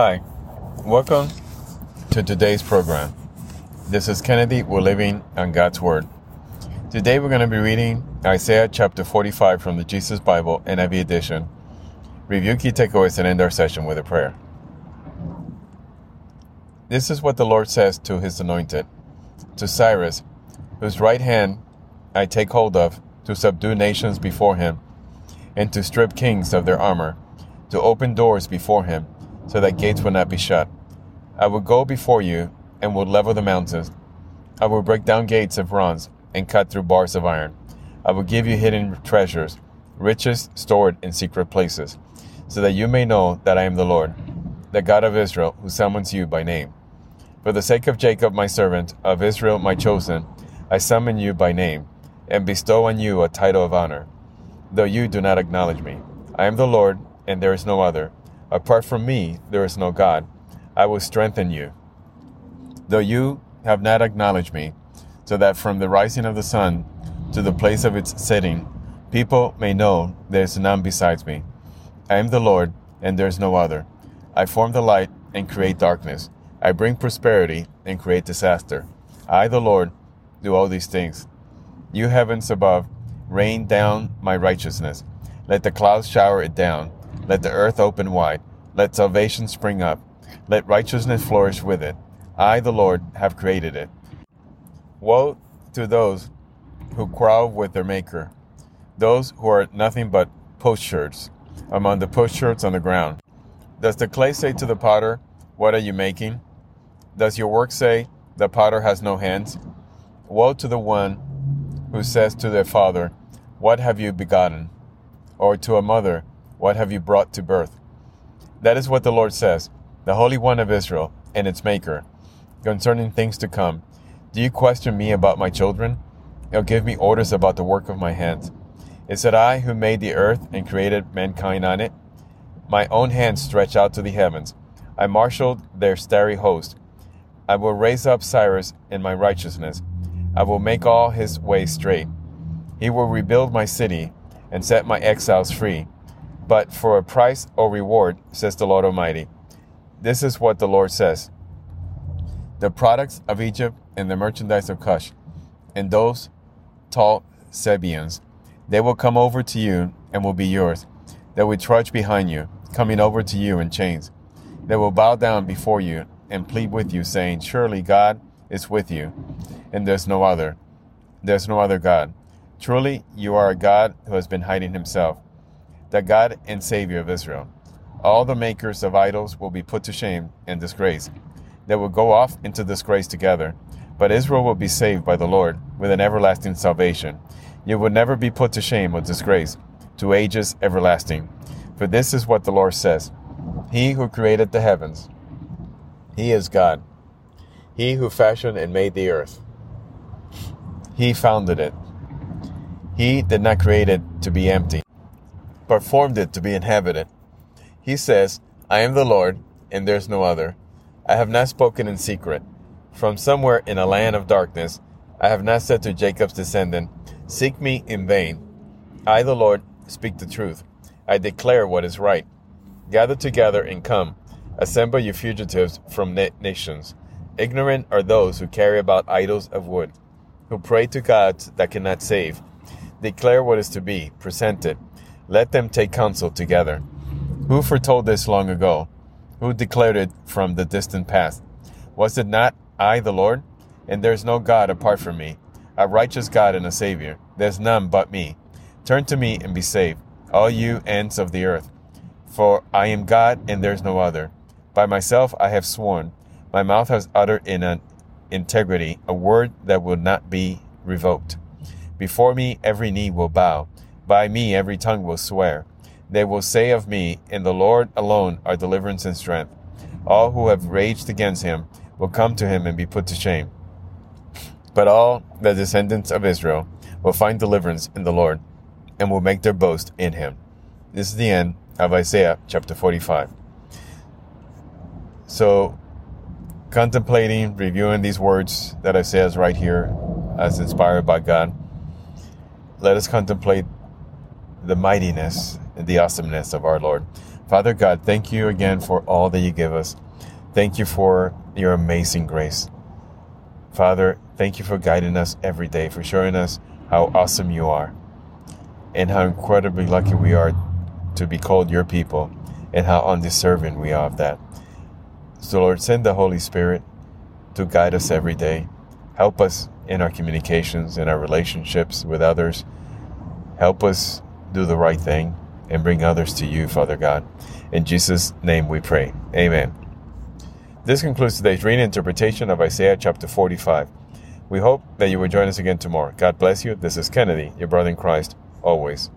Hi, welcome to today's program. This is Kennedy. We're living on God's Word. Today we're going to be reading Isaiah chapter 45 from the Jesus Bible NIV edition. Review key takeaways and end our session with a prayer. This is what the Lord says to his anointed, to Cyrus, whose right hand I take hold of, to subdue nations before him, and to strip kings of their armor, to open doors before him, so that gates will not be shut. I will go before you and will level the mountains. I will break down gates of bronze and cut through bars of iron. I will give you hidden treasures, riches stored in secret places, so that you may know that I am the Lord, the God of Israel, who summons you by name. For the sake of Jacob my servant, of Israel my chosen, I summon you by name, and bestow on you a title of honor, though you do not acknowledge me. I am the Lord, and there is no other. Apart from me, there is no God. I will strengthen you. Though you have not acknowledged me, so that from the rising of the sun to the place of its setting, people may know there is none besides me. I am the Lord, and there is no other. I form the light and create darkness. I bring prosperity and create disaster. I, the Lord, do all these things. You heavens above, rain down my righteousness. Let the clouds shower it down. Let the earth open wide. Let salvation spring up. Let righteousness flourish with it. I, the Lord, have created it. Woe to those who quarrel with their Maker, those who are nothing but potsherds among the potsherds on the ground. Does the clay say to the potter, What are you making? Does your work say, The potter has no hands? Woe to the one who says to their father, What have you begotten? Or to a mother, What have you brought to birth? That is what the Lord says, the Holy One of Israel and its Maker, concerning things to come. Do you question me about my children? Or give me orders about the work of my hands? Is it I who made the earth and created mankind on it? My own hands stretch out to the heavens. I marshaled their starry host. I will raise up Cyrus in my righteousness. I will make all his way straight. He will rebuild my city and set my exiles free. But for a price or reward, says the Lord Almighty. This is what the Lord says The products of Egypt and the merchandise of Cush, and those tall Sabeans, they will come over to you and will be yours. They will trudge behind you, coming over to you in chains. They will bow down before you and plead with you, saying, Surely God is with you, and there's no other. There's no other God. Truly, you are a God who has been hiding himself, the God and Savior of Israel. All the makers of idols will be put to shame and disgrace. They will go off into disgrace together. But Israel will be saved by the Lord with an everlasting salvation. You will never be put to shame or disgrace to ages everlasting. For this is what the Lord says He who created the heavens, He is God. He who fashioned and made the earth, He founded it. He did not create it to be empty, but formed it to be inhabited. He says, I am the Lord, and there's no other. I have not spoken in secret. From somewhere in a land of darkness, I have not said to Jacob's descendant, Seek me in vain. I, the Lord, speak the truth. I declare what is right. Gather together and come. Assemble you fugitives from na- nations. Ignorant are those who carry about idols of wood, who pray to gods that cannot save. Declare what is to be, present it. Let them take counsel together. Who foretold this long ago? Who declared it from the distant past? Was it not I, the Lord? And there's no God apart from me, a righteous God and a Savior. There's none but me. Turn to me and be saved, all you ends of the earth. For I am God and there's no other. By myself I have sworn. My mouth has uttered in an integrity a word that will not be revoked. Before me every knee will bow. By me every tongue will swear. They will say of me, In the Lord alone are deliverance and strength. All who have raged against him will come to him and be put to shame. But all the descendants of Israel will find deliverance in the Lord and will make their boast in him. This is the end of Isaiah chapter 45. So, contemplating, reviewing these words that Isaiah is right here as inspired by God, let us contemplate the mightiness and the awesomeness of our Lord. Father God, thank you again for all that you give us. Thank you for your amazing grace. Father, thank you for guiding us every day, for showing us how awesome you are, and how incredibly lucky we are to be called your people, and how undeserving we are of that. So, Lord, send the Holy Spirit to guide us every day. Help us in our communications, in our relationships with others. Help us do the right thing and bring others to you, Father God. In Jesus' name we pray. Amen. This concludes today's reading interpretation of Isaiah chapter 45. We hope that you will join us again tomorrow. God bless you. This is Kennedy, your brother in Christ, always.